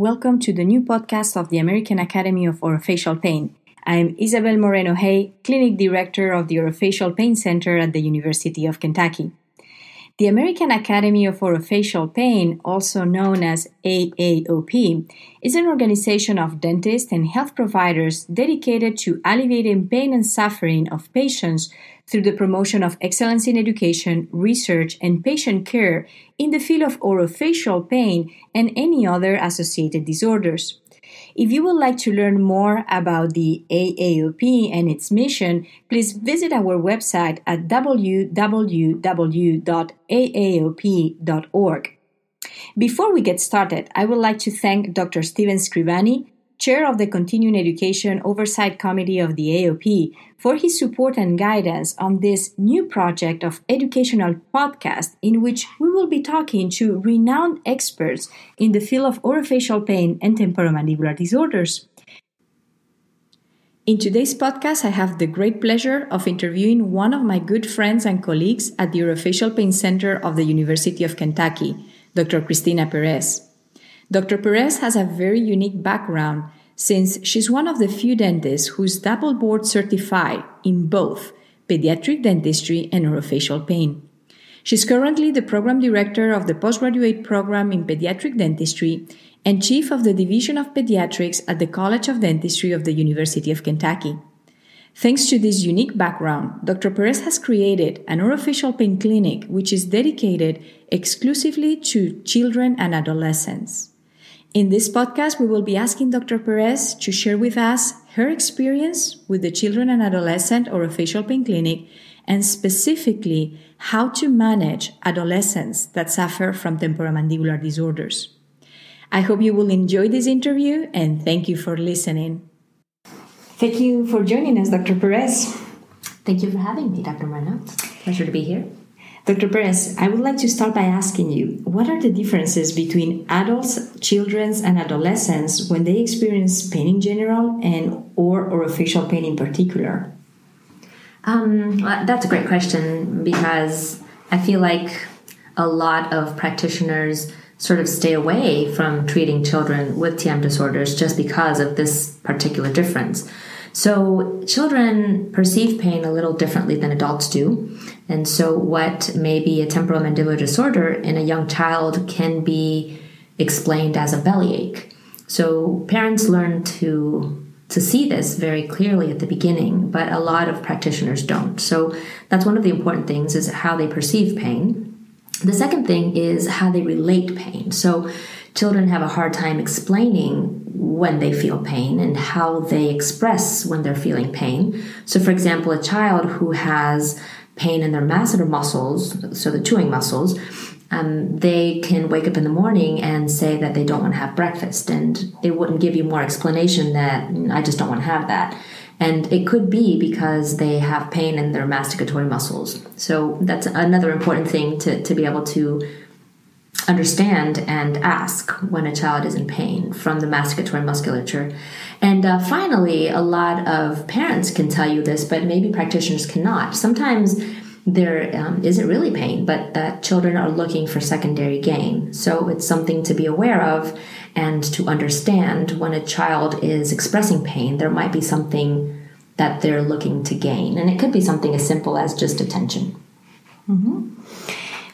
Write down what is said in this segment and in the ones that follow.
Welcome to the new podcast of the American Academy of Orofacial Pain. I'm Isabel Moreno Hay, Clinic Director of the Orofacial Pain Center at the University of Kentucky. The American Academy of Orofacial Pain, also known as AAOP, is an organization of dentists and health providers dedicated to alleviating pain and suffering of patients through the promotion of excellence in education, research, and patient care in the field of orofacial pain and any other associated disorders. If you would like to learn more about the AAOP and its mission, please visit our website at www.aaop.org. Before we get started, I would like to thank Dr. Steven Scrivani, Chair of the Continuing Education Oversight Committee of the AOP, for his support and guidance on this new project of educational podcast in which we will be talking to renowned experts in the field of orofacial pain and temporomandibular disorders. In today's podcast, I have the great pleasure of interviewing one of my good friends and colleagues at the Orofacial Pain Center of the University of Kentucky, Dr. Christina Perez. Dr. Perez has a very unique background since she's one of the few dentists who's double board certified in both pediatric dentistry and orofacial pain. She's currently the program director of the postgraduate program in pediatric dentistry and chief of the Division of Pediatrics at the College of Dentistry of the University of Kentucky. Thanks to this unique background, Dr. Perez has created an orofacial pain clinic which is dedicated exclusively to children and adolescents. In this podcast, we will be asking Dr. Perez to share with us her experience with the children and adolescent orofacial pain clinic and specifically how to manage adolescents that suffer from temporomandibular disorders. I hope you will enjoy this interview and thank you for listening. Thank you for joining us, Dr. Perez. Thank you for having me, Dr. Moreno. Pleasure to be here. Dr. Perez, I would like to start by asking you what are the differences between adults, children, and adolescents when they experience pain in general and or orofacial pain in particular? Um, that's a great question because I feel like a lot of practitioners sort of stay away from treating children with TM disorders just because of this particular difference. So, children perceive pain a little differently than adults do. And so, what may be a temporal mandibular disorder in a young child can be explained as a bellyache. So, parents learn to to see this very clearly at the beginning, but a lot of practitioners don't. So, that's one of the important things is how they perceive pain. The second thing is how they relate pain. So, children have a hard time explaining when they feel pain and how they express when they're feeling pain. So, for example, a child who has pain in their masseter muscles, so the chewing muscles, um, they can wake up in the morning and say that they don't want to have breakfast, and they wouldn't give you more explanation that mm, I just don't want to have that. And it could be because they have pain in their masticatory muscles. So that's another important thing to, to be able to understand and ask when a child is in pain from the masticatory musculature. And uh, finally, a lot of parents can tell you this, but maybe practitioners cannot. Sometimes there um, not really pain, but that children are looking for secondary gain. So it's something to be aware of and to understand when a child is expressing pain, there might be something that they're looking to gain. And it could be something as simple as just attention. Mm-hmm.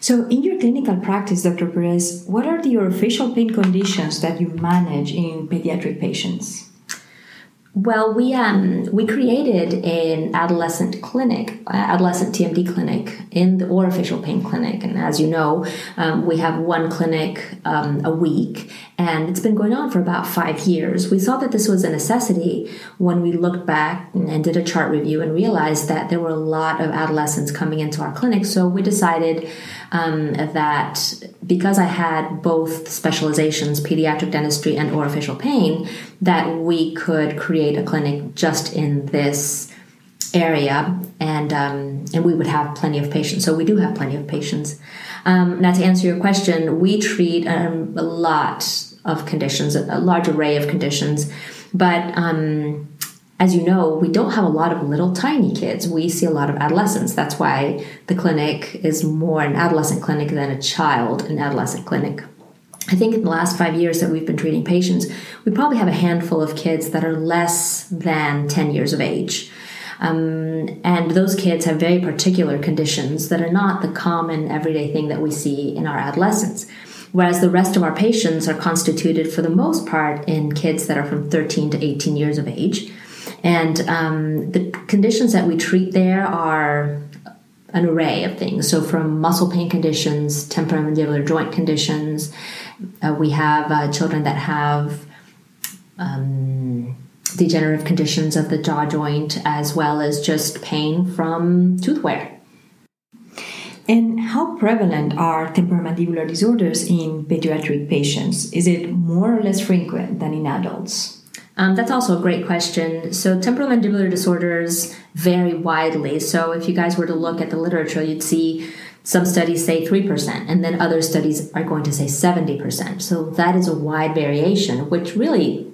So, in your clinical practice, Dr. Perez, what are the orofacial pain conditions that you manage in pediatric patients? Well, we um, we created an adolescent clinic, uh, adolescent TMD clinic in the orofacial pain clinic, and as you know, um, we have one clinic um, a week, and it's been going on for about five years. We saw that this was a necessity when we looked back and did a chart review and realized that there were a lot of adolescents coming into our clinic. So we decided um, that because I had both specializations, pediatric dentistry and orofacial pain, that we could create a clinic just in this area, and um, and we would have plenty of patients. So we do have plenty of patients. Um, now, to answer your question, we treat um, a lot of conditions, a large array of conditions, but um, as you know, we don't have a lot of little tiny kids. We see a lot of adolescents. That's why the clinic is more an adolescent clinic than a child and adolescent clinic. I think in the last five years that we've been treating patients, we probably have a handful of kids that are less than 10 years of age. Um, and those kids have very particular conditions that are not the common everyday thing that we see in our adolescents. Whereas the rest of our patients are constituted for the most part in kids that are from 13 to 18 years of age. And um, the conditions that we treat there are an array of things. So, from muscle pain conditions, temporomandibular joint conditions, uh, we have uh, children that have um, degenerative conditions of the jaw joint, as well as just pain from tooth wear. And how prevalent are temporomandibular disorders in pediatric patients? Is it more or less frequent than in adults? Um, that's also a great question. So, temporomandibular disorders vary widely. So, if you guys were to look at the literature, you'd see some studies say 3%, and then other studies are going to say 70%. So, that is a wide variation, which really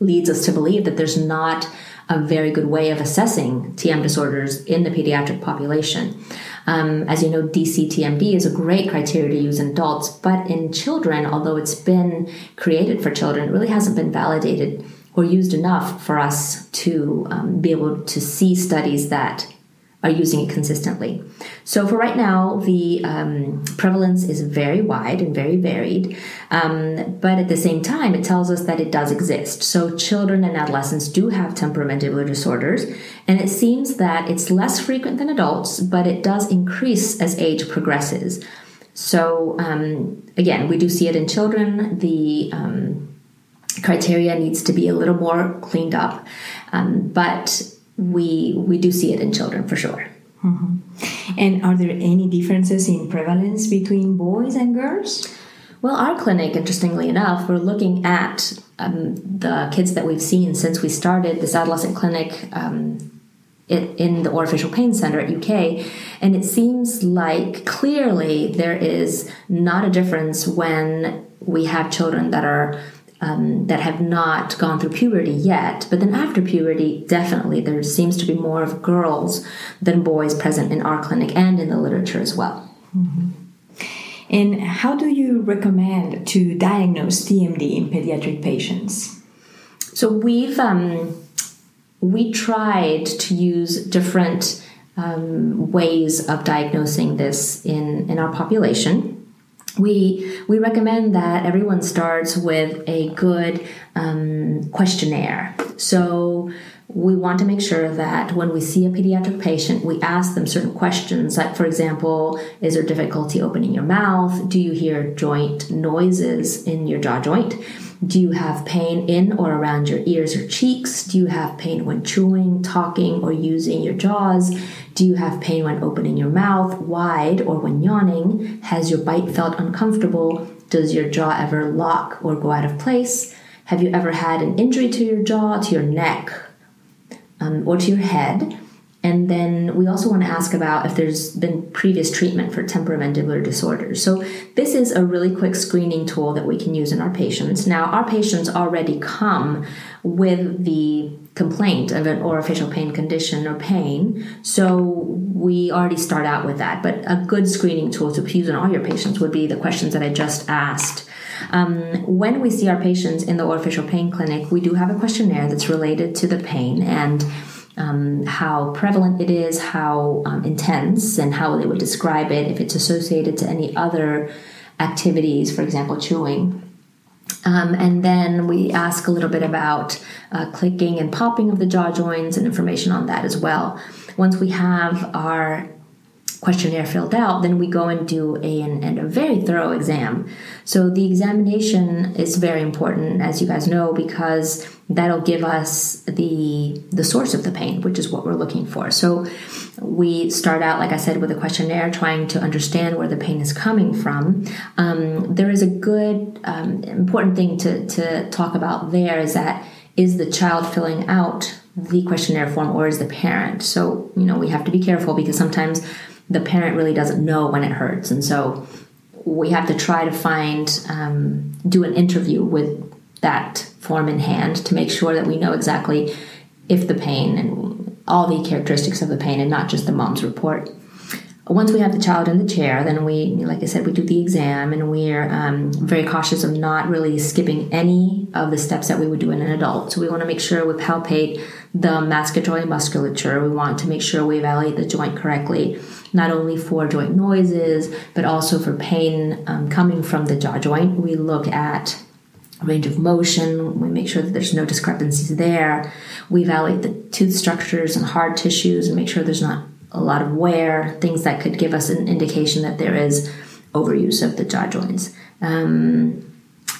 leads us to believe that there's not a very good way of assessing TM disorders in the pediatric population. Um, as you know, DCTMD is a great criteria to use in adults, but in children, although it's been created for children, it really hasn't been validated or used enough for us to um, be able to see studies that are using it consistently. So, for right now, the um, prevalence is very wide and very varied, um, but at the same time, it tells us that it does exist. So, children and adolescents do have temporomandibular disorders, and it seems that it's less frequent than adults, but it does increase as age progresses. So, um, again, we do see it in children. The um, criteria needs to be a little more cleaned up, um, but we we do see it in children for sure. Mm-hmm. And are there any differences in prevalence between boys and girls? Well, our clinic, interestingly enough, we're looking at um, the kids that we've seen since we started this adolescent clinic um, in the Orofacial Pain Center at UK, and it seems like clearly there is not a difference when we have children that are um, that have not gone through puberty yet. But then after puberty, definitely there seems to be more of girls than boys present in our clinic and in the literature as well. Mm-hmm. And how do you recommend to diagnose TMD in pediatric patients? So we've um, we tried to use different um, ways of diagnosing this in in our population we we recommend that everyone starts with a good um, questionnaire. So we want to make sure that when we see a pediatric patient, we ask them certain questions, like, for example, is there difficulty opening your mouth? Do you hear joint noises in your jaw joint? Do you have pain in or around your ears or cheeks? Do you have pain when chewing, talking, or using your jaws? Do you have pain when opening your mouth wide or when yawning? Has your bite felt uncomfortable? Does your jaw ever lock or go out of place? Have you ever had an injury to your jaw, to your neck, um, or to your head? And then we also want to ask about if there's been previous treatment for temporomandibular disorders. So, this is a really quick screening tool that we can use in our patients. Now, our patients already come with the complaint of an orofacial pain condition or pain, so we already start out with that. But a good screening tool to use in all your patients would be the questions that I just asked. Um, when we see our patients in the orofacial pain clinic, we do have a questionnaire that's related to the pain and um, how prevalent it is, how um, intense, and how they would describe it if it's associated to any other activities, for example, chewing. Um, and then we ask a little bit about uh, clicking and popping of the jaw joints and information on that as well. Once we have our questionnaire filled out, then we go and do a, an, a very thorough exam. So the examination is very important, as you guys know, because that'll give us the the source of the pain, which is what we're looking for. So we start out, like I said, with a questionnaire, trying to understand where the pain is coming from. Um, there is a good um, important thing to to talk about there is that is the child filling out the questionnaire form or is the parent? So you know we have to be careful because sometimes the parent really doesn't know when it hurts. And so we have to try to find, um, do an interview with that form in hand to make sure that we know exactly if the pain and all the characteristics of the pain and not just the mom's report. Once we have the child in the chair, then we, like I said, we do the exam and we're um, very cautious of not really skipping any of the steps that we would do in an adult. So we want to make sure we palpate the masseter musculature. We want to make sure we evaluate the joint correctly, not only for joint noises, but also for pain um, coming from the jaw joint. We look at range of motion. We make sure that there's no discrepancies there. We evaluate the tooth structures and hard tissues and make sure there's not a lot of wear, things that could give us an indication that there is overuse of the jaw joints. Um,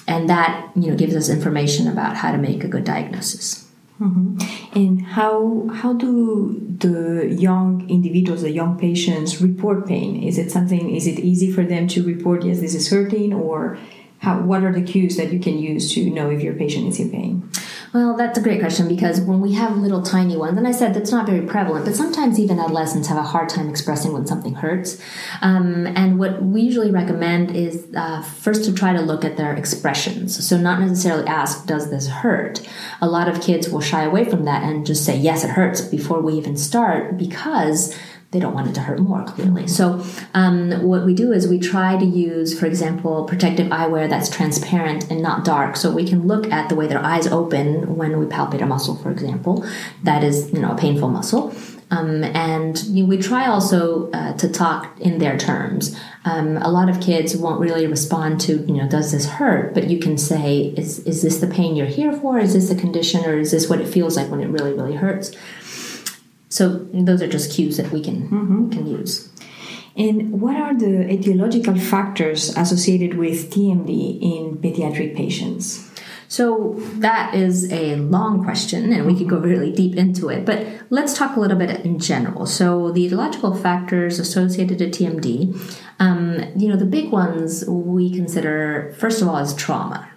and that you know gives us information about how to make a good diagnosis. Mm-hmm. And how how do the young individuals, the young patients, report pain? Is it something? Is it easy for them to report? Yes, this is hurting, or how, what are the cues that you can use to know if your patient is in pain? Well, that's a great question because when we have little tiny ones, and I said that's not very prevalent, but sometimes even adolescents have a hard time expressing when something hurts. Um, and what we usually recommend is uh, first to try to look at their expressions. So, not necessarily ask, Does this hurt? A lot of kids will shy away from that and just say, Yes, it hurts before we even start because they don't want it to hurt more clearly so um, what we do is we try to use for example protective eyewear that's transparent and not dark so we can look at the way their eyes open when we palpate a muscle for example that is you know a painful muscle um, and you know, we try also uh, to talk in their terms. Um, a lot of kids won't really respond to, you know, does this hurt? But you can say, is, is this the pain you're here for? Is this a condition or is this what it feels like when it really, really hurts? So those are just cues that we can mm-hmm. can use. And what are the etiological factors associated with TMD in pediatric patients? So that is a long question, and we could go really deep into it. But let's talk a little bit in general. So the etiological factors associated to TMD, um, you know, the big ones we consider first of all is trauma.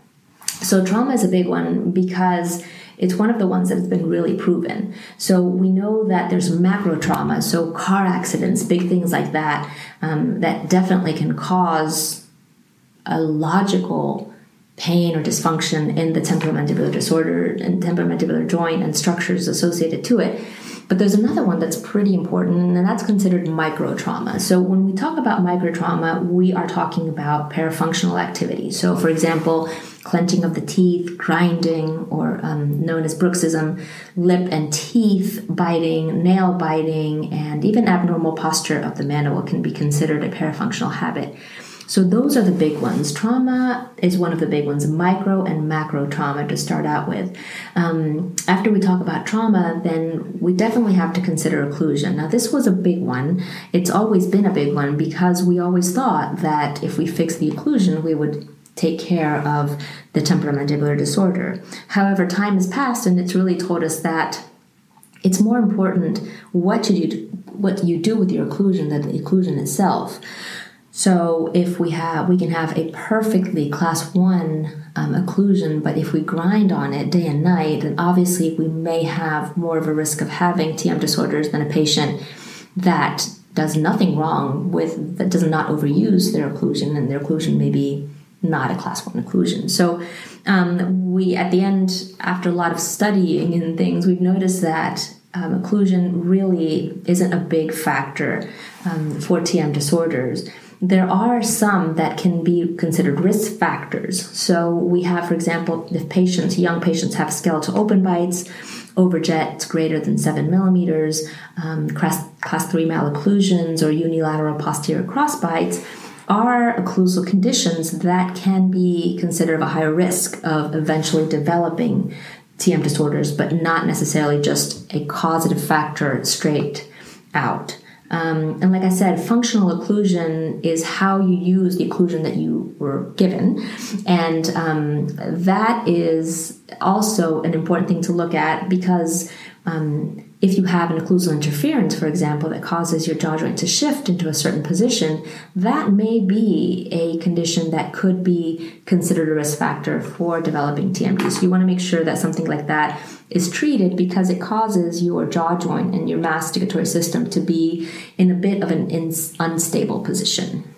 So trauma is a big one because it's one of the ones that's been really proven. So we know that there's macro trauma, so car accidents, big things like that, um, that definitely can cause a logical pain or dysfunction in the temporomandibular disorder and temporomandibular joint and structures associated to it. But there's another one that's pretty important, and that's considered micro trauma. So when we talk about micro trauma, we are talking about parafunctional activity. So, for example, clenching of the teeth, grinding, or um, known as bruxism, lip and teeth biting, nail biting, and even abnormal posture of the mandible can be considered a parafunctional habit. So those are the big ones. Trauma is one of the big ones, micro and macro trauma to start out with. Um, after we talk about trauma, then we definitely have to consider occlusion. Now, this was a big one. It's always been a big one because we always thought that if we fix the occlusion, we would take care of the temporomandibular disorder. However, time has passed and it's really told us that it's more important what you do, what you do with your occlusion than the occlusion itself. So if we have, we can have a perfectly class one um, occlusion, but if we grind on it day and night, then obviously we may have more of a risk of having TM disorders than a patient that does nothing wrong with that does not overuse their occlusion, and their occlusion may be not a class one occlusion. So um, we, at the end, after a lot of studying and things, we've noticed that um, occlusion really isn't a big factor um, for TM disorders there are some that can be considered risk factors. So we have, for example, if patients, young patients have skeletal open bites, overjets greater than seven millimeters, um, class, class three malocclusions, or unilateral posterior cross bites are occlusal conditions that can be considered of a higher risk of eventually developing TM disorders, but not necessarily just a causative factor straight out. Um, and like I said, functional occlusion is how you use the occlusion that you were given. And um, that is also an important thing to look at because um, if you have an occlusal interference, for example, that causes your jaw joint to shift into a certain position, that may be a condition that could be considered a risk factor for developing TMD. So you want to make sure that something like that is treated because it causes your jaw joint and your masticatory system to be in a bit of an unstable position.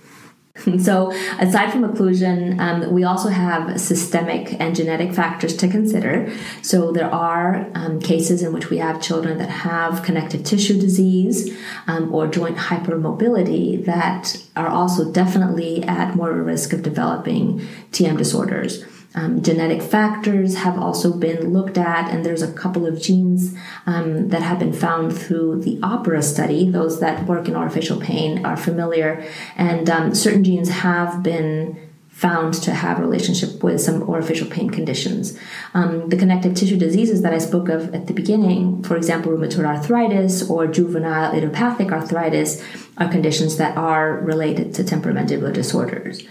So, aside from occlusion, um, we also have systemic and genetic factors to consider. So, there are um, cases in which we have children that have connective tissue disease um, or joint hypermobility that are also definitely at more risk of developing TM disorders. Um, genetic factors have also been looked at, and there's a couple of genes um, that have been found through the OPPERA study. Those that work in orofacial pain are familiar, and um, certain genes have been found to have a relationship with some orofacial pain conditions. Um, the connective tissue diseases that I spoke of at the beginning, for example, rheumatoid arthritis or juvenile idiopathic arthritis, are conditions that are related to temporomandibular disorders.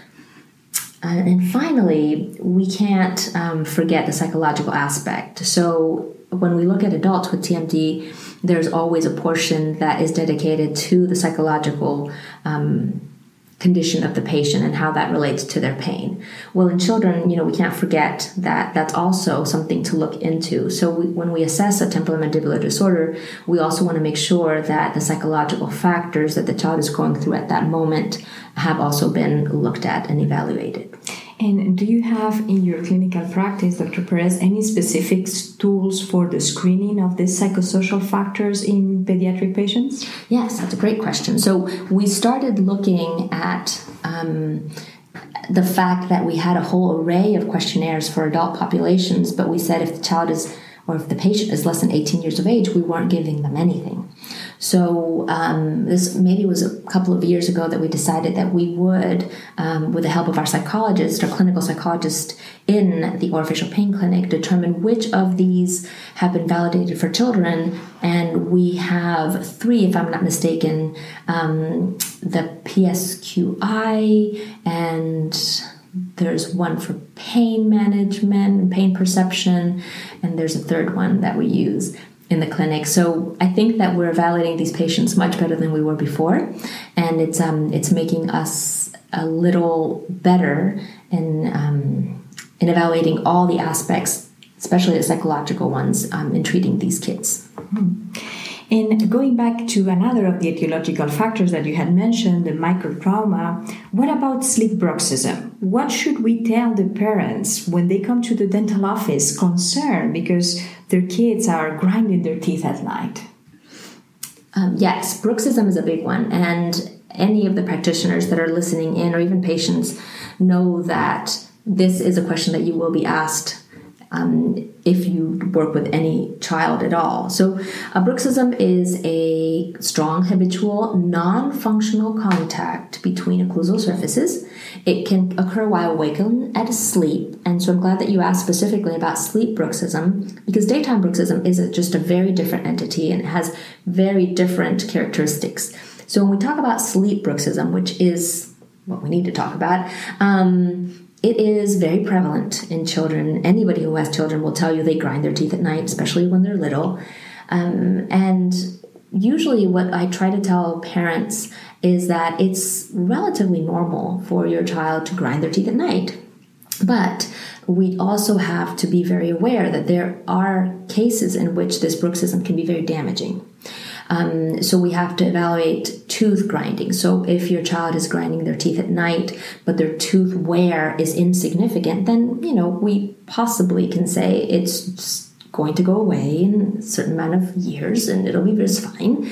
Uh, and finally, we can't um, forget the psychological aspect. So, when we look at adults with TMD, there's always a portion that is dedicated to the psychological um, condition of the patient and how that relates to their pain. Well, in children, you know, we can't forget that that's also something to look into. So we, when we assess a temporomandibular disorder, we also want to make sure that the psychological factors that the child is going through at that moment have also been looked at and evaluated. And do you have in your clinical practice, Dr. Perez, any specific tools for the screening of these psychosocial factors in pediatric patients? Yes, that's a great question. So we started looking at um, the fact that we had a whole array of questionnaires for adult populations, but we said if the child is or if the patient is less than 18 years of age, we weren't giving them anything. So um, this maybe was a couple of years ago that we decided that we would, um, with the help of our psychologist, our clinical psychologist in the orofacial pain clinic, determine which of these have been validated for children. And we have three, if I'm not mistaken, um, the PSQI and there's one for pain management pain perception, and there's a third one that we use in the clinic. So I think that we're evaluating these patients much better than we were before, and it's um, it's making us a little better in um, in evaluating all the aspects, especially the psychological ones, um, in treating these kids. Mm-hmm. And going back to another of the etiological factors that you had mentioned, the microtrauma, what about sleep bruxism? What should we tell the parents when they come to the dental office concerned because their kids are grinding their teeth at night? Um, yes, bruxism is a big one. And any of the practitioners that are listening in, or even patients, know that this is a question that you will be asked um, if you work with any child at all. So, a bruxism is a strong habitual non functional contact between occlusal surfaces. It can occur while awakened at sleep, and so I'm glad that you asked specifically about sleep bruxism because daytime bruxism is just a very different entity and it has very different characteristics. So, when we talk about sleep bruxism, which is what we need to talk about, um, it is very prevalent in children. Anybody who has children will tell you they grind their teeth at night, especially when they're little. Um, and usually, what I try to tell parents is that it's relatively normal for your child to grind their teeth at night. But we also have to be very aware that there are cases in which this bruxism can be very damaging. Um, so we have to evaluate tooth grinding. So if your child is grinding their teeth at night, but their tooth wear is insignificant, then you know we possibly can say it's going to go away in a certain amount of years and it'll be just fine.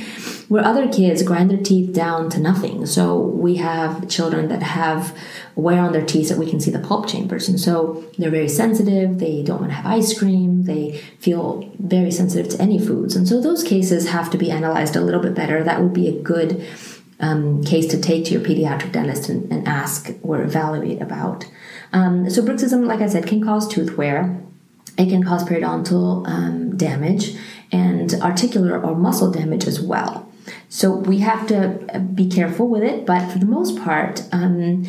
Where other kids grind their teeth down to nothing. So we have children that have wear on their teeth that we can see the pulp chambers. And so they're very sensitive. They don't want to have ice cream. They feel very sensitive to any foods. And so those cases have to be analyzed a little bit better. That would be a good um, case to take to your pediatric dentist and, and ask or evaluate about. Um, so bruxism, like I said, can cause tooth wear. It can cause periodontal um, damage and articular or muscle damage as well. So we have to be careful with it, but for the most part, um,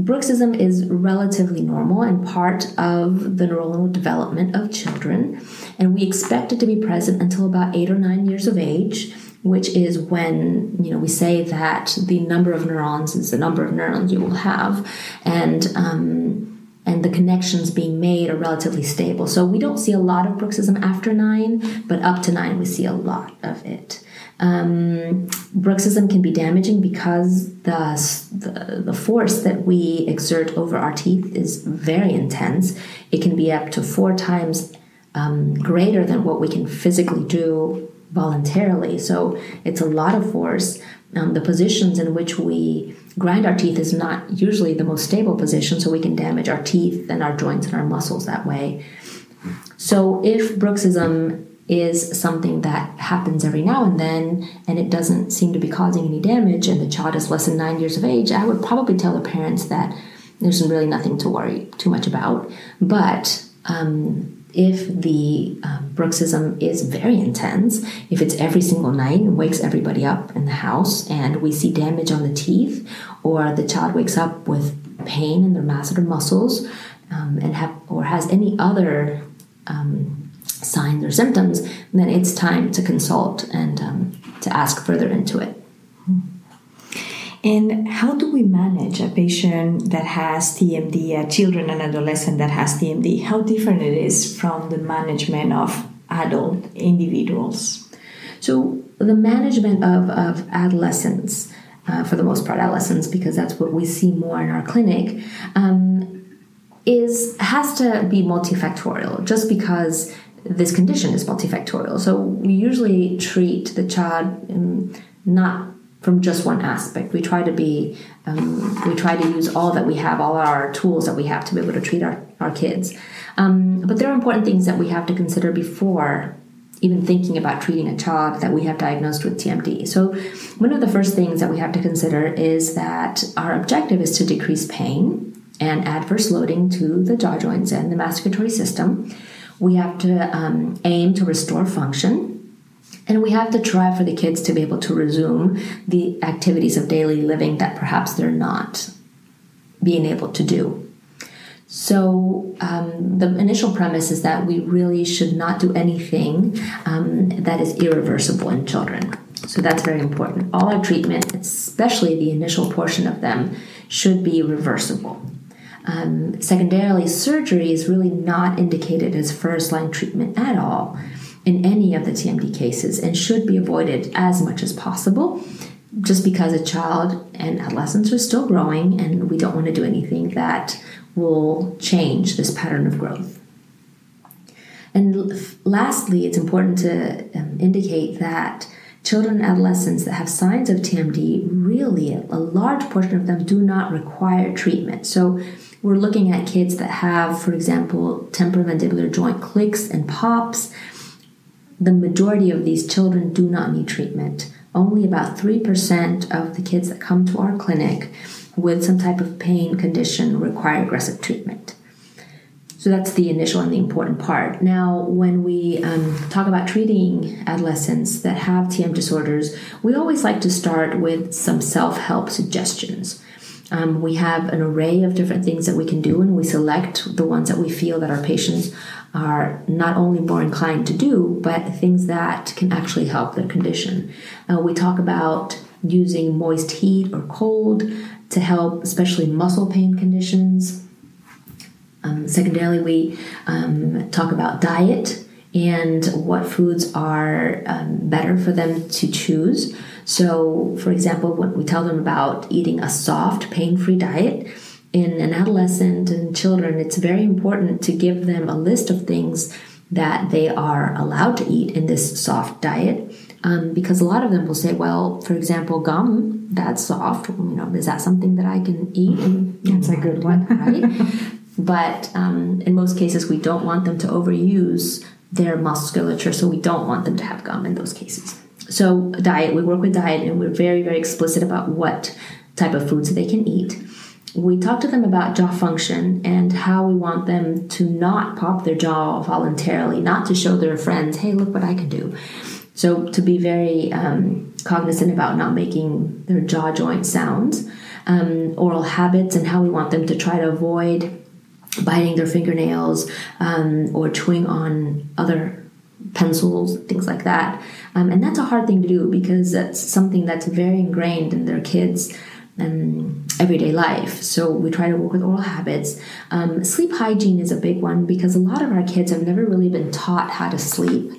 Bruxism is relatively normal and part of the neuronal development of children, and we expect it to be present until about eight or nine years of age, which is when you know we say that the number of neurons is the number of neurons you will have, and um, and the connections being made are relatively stable. So we don't see a lot of bruxism after nine, but up to nine, we see a lot of it. Um, bruxism can be damaging because the, the, the force that we exert over our teeth is very intense. It can be up to four times um, greater than what we can physically do voluntarily. So it's a lot of force. Um, the positions in which we grind our teeth is not usually the most stable position, so we can damage our teeth and our joints and our muscles that way. So if bruxism is something that happens every now and then and it doesn't seem to be causing any damage and the child is less than nine years of age, I would probably tell the parents that there's really nothing to worry too much about. But um, if the um, bruxism is very intense, if it's every single night and wakes everybody up in the house, and we see damage on the teeth, or the child wakes up with pain in their masseter muscles, um, and have or has any other um, signs or symptoms, then it's time to consult and um, to ask further into it. And how do we manage a patient that has TMD, a children and adolescent that has TMD? How different it is from the management of adult individuals? So the management of, of adolescents, uh, for the most part, adolescents, because that's what we see more in our clinic, um, is has to be multifactorial. Just because this condition is multifactorial, so we usually treat the child um, not from just one aspect. We try to be, um, we try to use all that we have, all our tools that we have to be able to treat our, our kids. Um, but there are important things that we have to consider before even thinking about treating a child that we have diagnosed with TMD. So, one of the first things that we have to consider is that our objective is to decrease pain and adverse loading to the jaw joints and the masticatory system. We have to um, aim to restore function and we have to try for the kids to be able to resume the activities of daily living that perhaps they're not being able to do. So, um, the initial premise is that we really should not do anything um, that is irreversible in children. So, that's very important. All our treatment, especially the initial portion of them, should be reversible. Um, secondarily, surgery is really not indicated as first line treatment at all in any of the TMD cases and should be avoided as much as possible just because a child and adolescents are still growing and we don't want to do anything that will change this pattern of growth. And lastly, it's important to um, indicate that children and adolescents that have signs of TMD really, a large portion of them do not require treatment. So we're looking at kids that have, for example, temporomandibular joint clicks and pops the majority of these children do not need treatment. Only about 3% of the kids that come to our clinic with some type of pain condition require aggressive treatment. So that's the initial and the important part. Now, when we um, talk about treating adolescents that have TM disorders, we always like to start with some self help suggestions. Um, we have an array of different things that we can do, and we select the ones that we feel that our patients are not only more inclined to do, but things that can actually help their condition. Uh, we talk about using moist heat or cold to help, especially muscle pain conditions. Um, secondarily, we um, talk about diet and what foods are um, better for them to choose. So, for example, when we tell them about eating a soft, pain free diet, in an adolescent and children, it's very important to give them a list of things that they are allowed to eat in this soft diet. Um, because a lot of them will say, well, for example, gum, that's soft. You know, is that something that I can eat? And, that's a good one, right? but um, in most cases, we don't want them to overuse their musculature, so we don't want them to have gum in those cases. So, diet, we work with diet, and we're very, very explicit about what type of foods they can eat we talk to them about jaw function and how we want them to not pop their jaw voluntarily, not to show their friends, hey, look what I can do. So, to be very um, cognizant about not making their jaw joint sounds, um, oral habits, and how we want them to try to avoid biting their fingernails um, or chewing on other pencils, things like that. Um, and that's a hard thing to do because that's something that's very ingrained in their kids' um, everyday life. So we try to work with oral habits. Um, sleep hygiene is a big one because a lot of our kids have never really been taught how to sleep.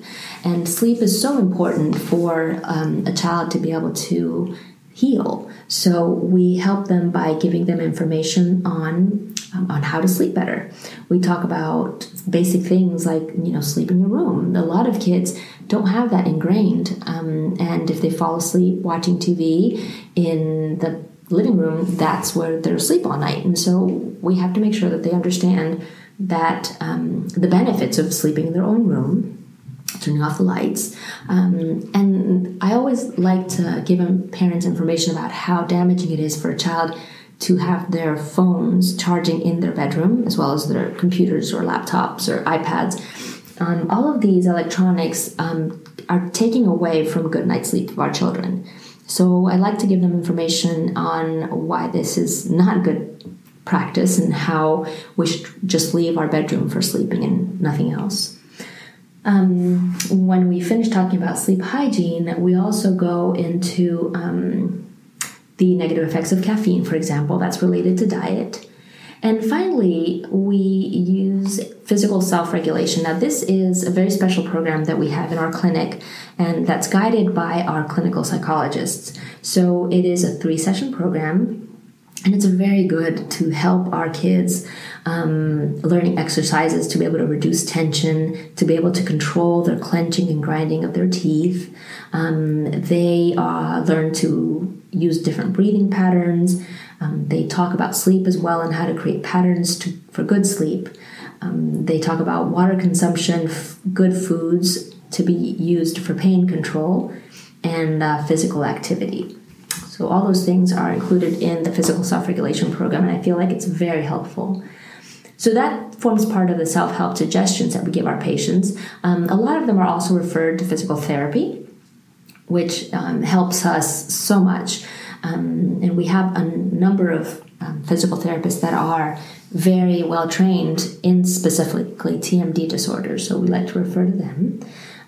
And sleep is so important for um, a child to be able to heal. So we help them by giving them information on um, on how to sleep better. We talk about basic things like you know sleep in your room. A lot of kids don't have that ingrained, um, and if they fall asleep watching TV in the living room, that's where they're asleep all night. And so we have to make sure that they understand that um, the benefits of sleeping in their own room turning off the lights. Um, and I always like to give parents information about how damaging it is for a child to have their phones charging in their bedroom, as well as their computers or laptops or iPads. Um, all of these electronics um, are taking away from good night's sleep of our children. So I like to give them information on why this is not good practice and how we should just leave our bedroom for sleeping and nothing else. Um, when we finish talking about sleep hygiene, we also go into um, the negative effects of caffeine, for example, that's related to diet. And finally, we use physical self regulation. Now, this is a very special program that we have in our clinic, and that's guided by our clinical psychologists. So, it is a three session program, and it's very good to help our kids um, learning exercises to be able to reduce tension, to be able to control their clenching and grinding of their teeth. Um, they uh, learn to use different breathing patterns. Um, they talk about sleep as well and how to create patterns to, for good sleep. Um, they talk about water consumption, f- good foods to be used for pain control, and uh, physical activity. So, all those things are included in the physical self regulation program, and I feel like it's very helpful. So that forms part of the self help suggestions that we give our patients. Um, a lot of them are also referred to physical therapy, which um, helps us so much. Um, and we have a number of um, physical therapists that are very well trained in specifically TMD disorders, so we like to refer to them.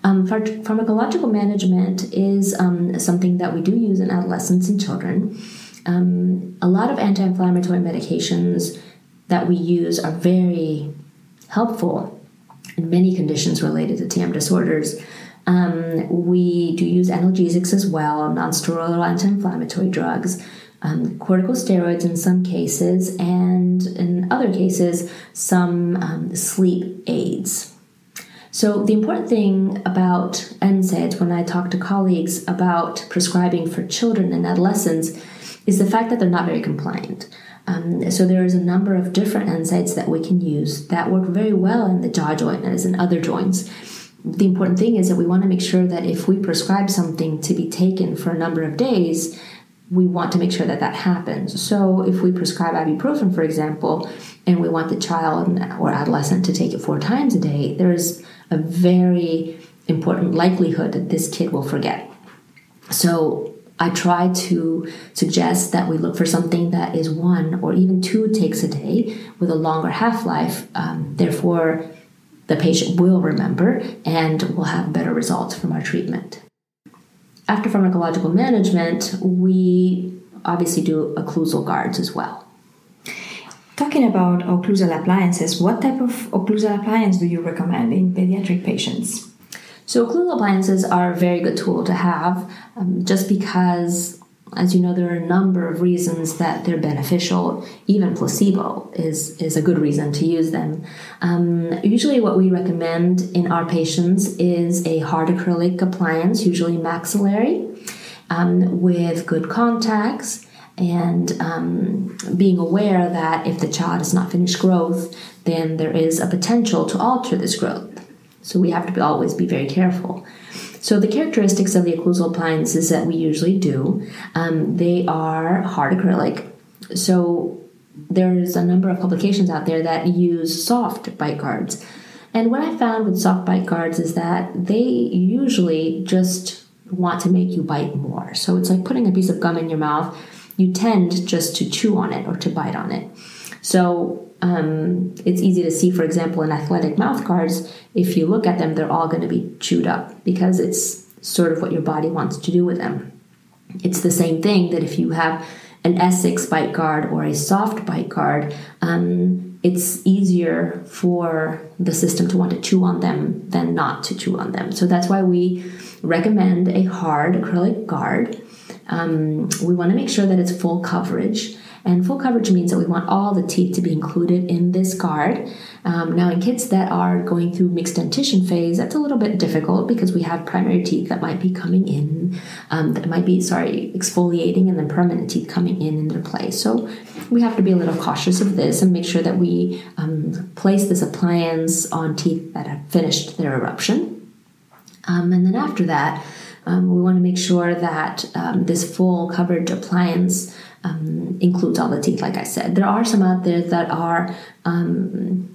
Um, pharmacological management is um, something that we do use in adolescents and children. Um, a lot of anti inflammatory medications that we use are very helpful in many conditions related to TM disorders. Um, we do use analgesics as well, nonsteroidal anti-inflammatory drugs, um, corticosteroids in some cases, and in other cases, some um, sleep aids. So, the important thing about NSAIDs when I talk to colleagues about prescribing for children and adolescents is the fact that they're not very compliant. Um, so there is a number of different NSAIDs that we can use that work very well in the jaw joint as in other joints. The important thing is that we want to make sure that if we prescribe something to be taken for a number of days, we want to make sure that that happens. So if we prescribe ibuprofen, for example, and we want the child or adolescent to take it four times a day, there's a very important likelihood that this kid will forget. So I try to suggest that we look for something that is one or even two takes a day with a longer half life. Um, therefore, the patient will remember and will have better results from our treatment. After pharmacological management, we obviously do occlusal guards as well. Talking about occlusal appliances, what type of occlusal appliance do you recommend in pediatric patients? So occlusal appliances are a very good tool to have um, just because as you know there are a number of reasons that they're beneficial. Even placebo is is a good reason to use them. Um, usually what we recommend in our patients is a hard acrylic appliance usually maxillary um, with good contacts and um, being aware that if the child has not finished growth then there is a potential to alter this growth. So we have to be, always be very careful. So the characteristics of the occlusal appliances that we usually do, um, they are hard acrylic. So there's a number of publications out there that use soft bite guards. And what I found with soft bite guards is that they usually just want to make you bite more. So it's like putting a piece of gum in your mouth. You tend just to chew on it or to bite on it. So um, it's easy to see, for example, in athletic mouth guards, if you look at them, they're all going to be chewed up because it's sort of what your body wants to do with them. It's the same thing that if you have an Essix bite guard or a soft bite guard, um, it's easier for the system to want to chew on them than not to chew on them. So that's why we recommend a hard acrylic guard. Um, we want to make sure that it's full coverage. And full coverage means that we want all the teeth to be included in this guard. Um, now, in kids that are going through mixed dentition phase, that's a little bit difficult because we have primary teeth that might be coming in, um, that might be, sorry, exfoliating, and then permanent teeth coming in into place. So we have to be a little cautious of this and make sure that we um, place this appliance on teeth that have finished their eruption. Um, and then after that, um, we want to make sure that um, this full coverage appliance um, includes all the teeth, like I said. There are some out there that are um,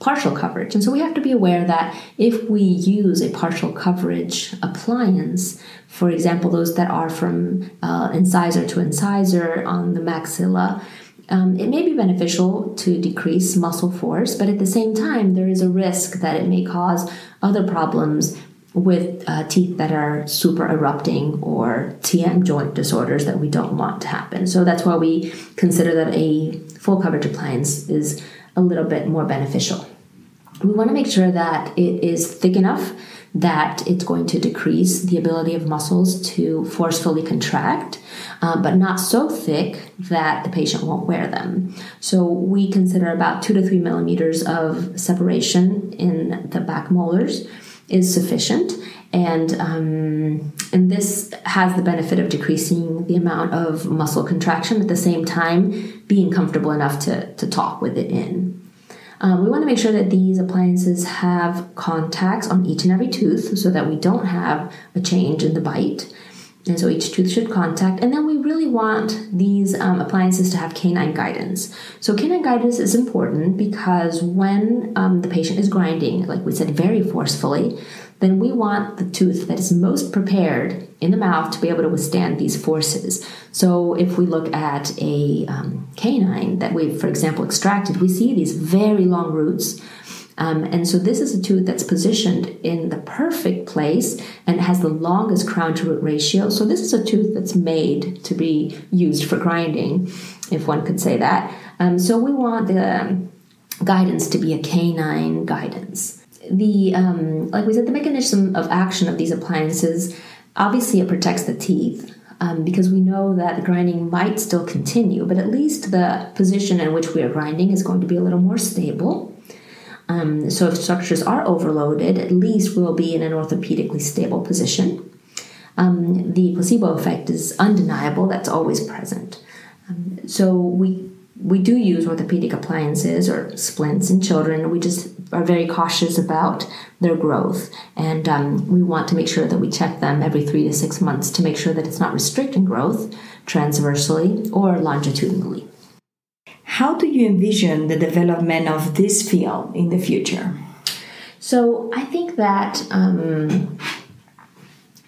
partial coverage. And so we have to be aware that if we use a partial coverage appliance, for example, those that are from uh, incisor to incisor on the maxilla, um, it may be beneficial to decrease muscle force, but at the same time, there is a risk that it may cause other problems with uh, teeth that are super erupting or TM joint disorders that we don't want to happen. So that's why we consider that a full coverage appliance is a little bit more beneficial. We want to make sure that it is thick enough that it's going to decrease the ability of muscles to forcefully contract, uh, but not so thick that the patient won't wear them. So we consider about two to three millimeters of separation in the back molars is sufficient. And um, and this has the benefit of decreasing the amount of muscle contraction at the same time being comfortable enough to, to talk with it in. Um, we want to make sure that these appliances have contacts on each and every tooth so that we don't have a change in the bite. And so each tooth should contact. And then we really want these um, appliances to have canine guidance. So canine guidance is important because when um, the patient is grinding, like we said, very forcefully, then we want the tooth that is most prepared in the mouth to be able to withstand these forces. So if we look at a um, canine that we've, for example, extracted, we see these very long roots um, and so this is a tooth that's positioned in the perfect place and has the longest crown to root ratio. So this is a tooth that's made to be used for grinding, if one could say that. Um, so we want the um, guidance to be a canine guidance. The um, like we said, the mechanism of action of these appliances obviously it protects the teeth. Um, because we know that the grinding might still continue, but at least the position in which we are grinding is going to be a little more stable. Um, so if structures are overloaded, at least we'll be in an orthopedically stable position. Um, the placebo effect is undeniable, that's always present. Um, so we we do use orthopedic appliances or splints in children. We just are very cautious about their growth, and um, we want to make sure that we check them every three to six months to make sure that it's not restricting growth transversely or longitudinally. How do you envision the development of this field in the future? So I think that um,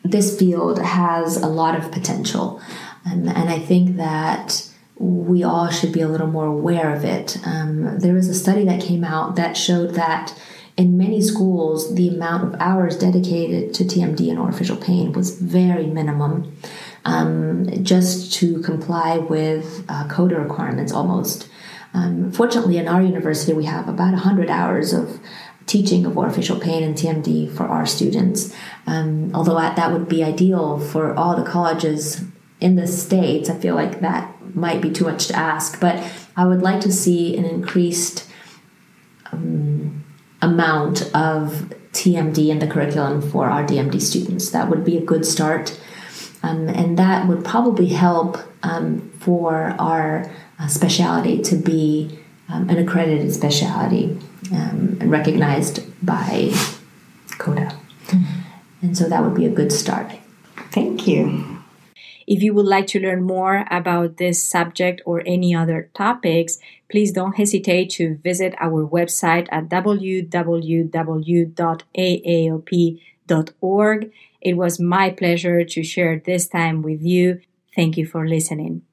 this field has a lot of potential, um, and I think that we all should be a little more aware of it. Um, there was a study that came out that showed that in many schools, the amount of hours dedicated to TMD and orofacial pain was very minimum, um, just to comply with uh, requirements almost. Um, fortunately, in our university, we have about 100 hours of teaching of orofacial pain and TMD for our students. Um, although that would be ideal for all the colleges in the states, I feel like that might be too much to ask. But I would like to see an increased um, amount of TMD in the curriculum for our DMD students. That would be a good start. Um, and that would probably help um, for our uh, specialty to be um, an accredited specialty um, and recognized by CODA. Mm-hmm. And so that would be a good start. Thank you. If you would like to learn more about this subject or any other topics, please don't hesitate to visit our website at www.aaop.org. It was my pleasure to share this time with you. Thank you for listening.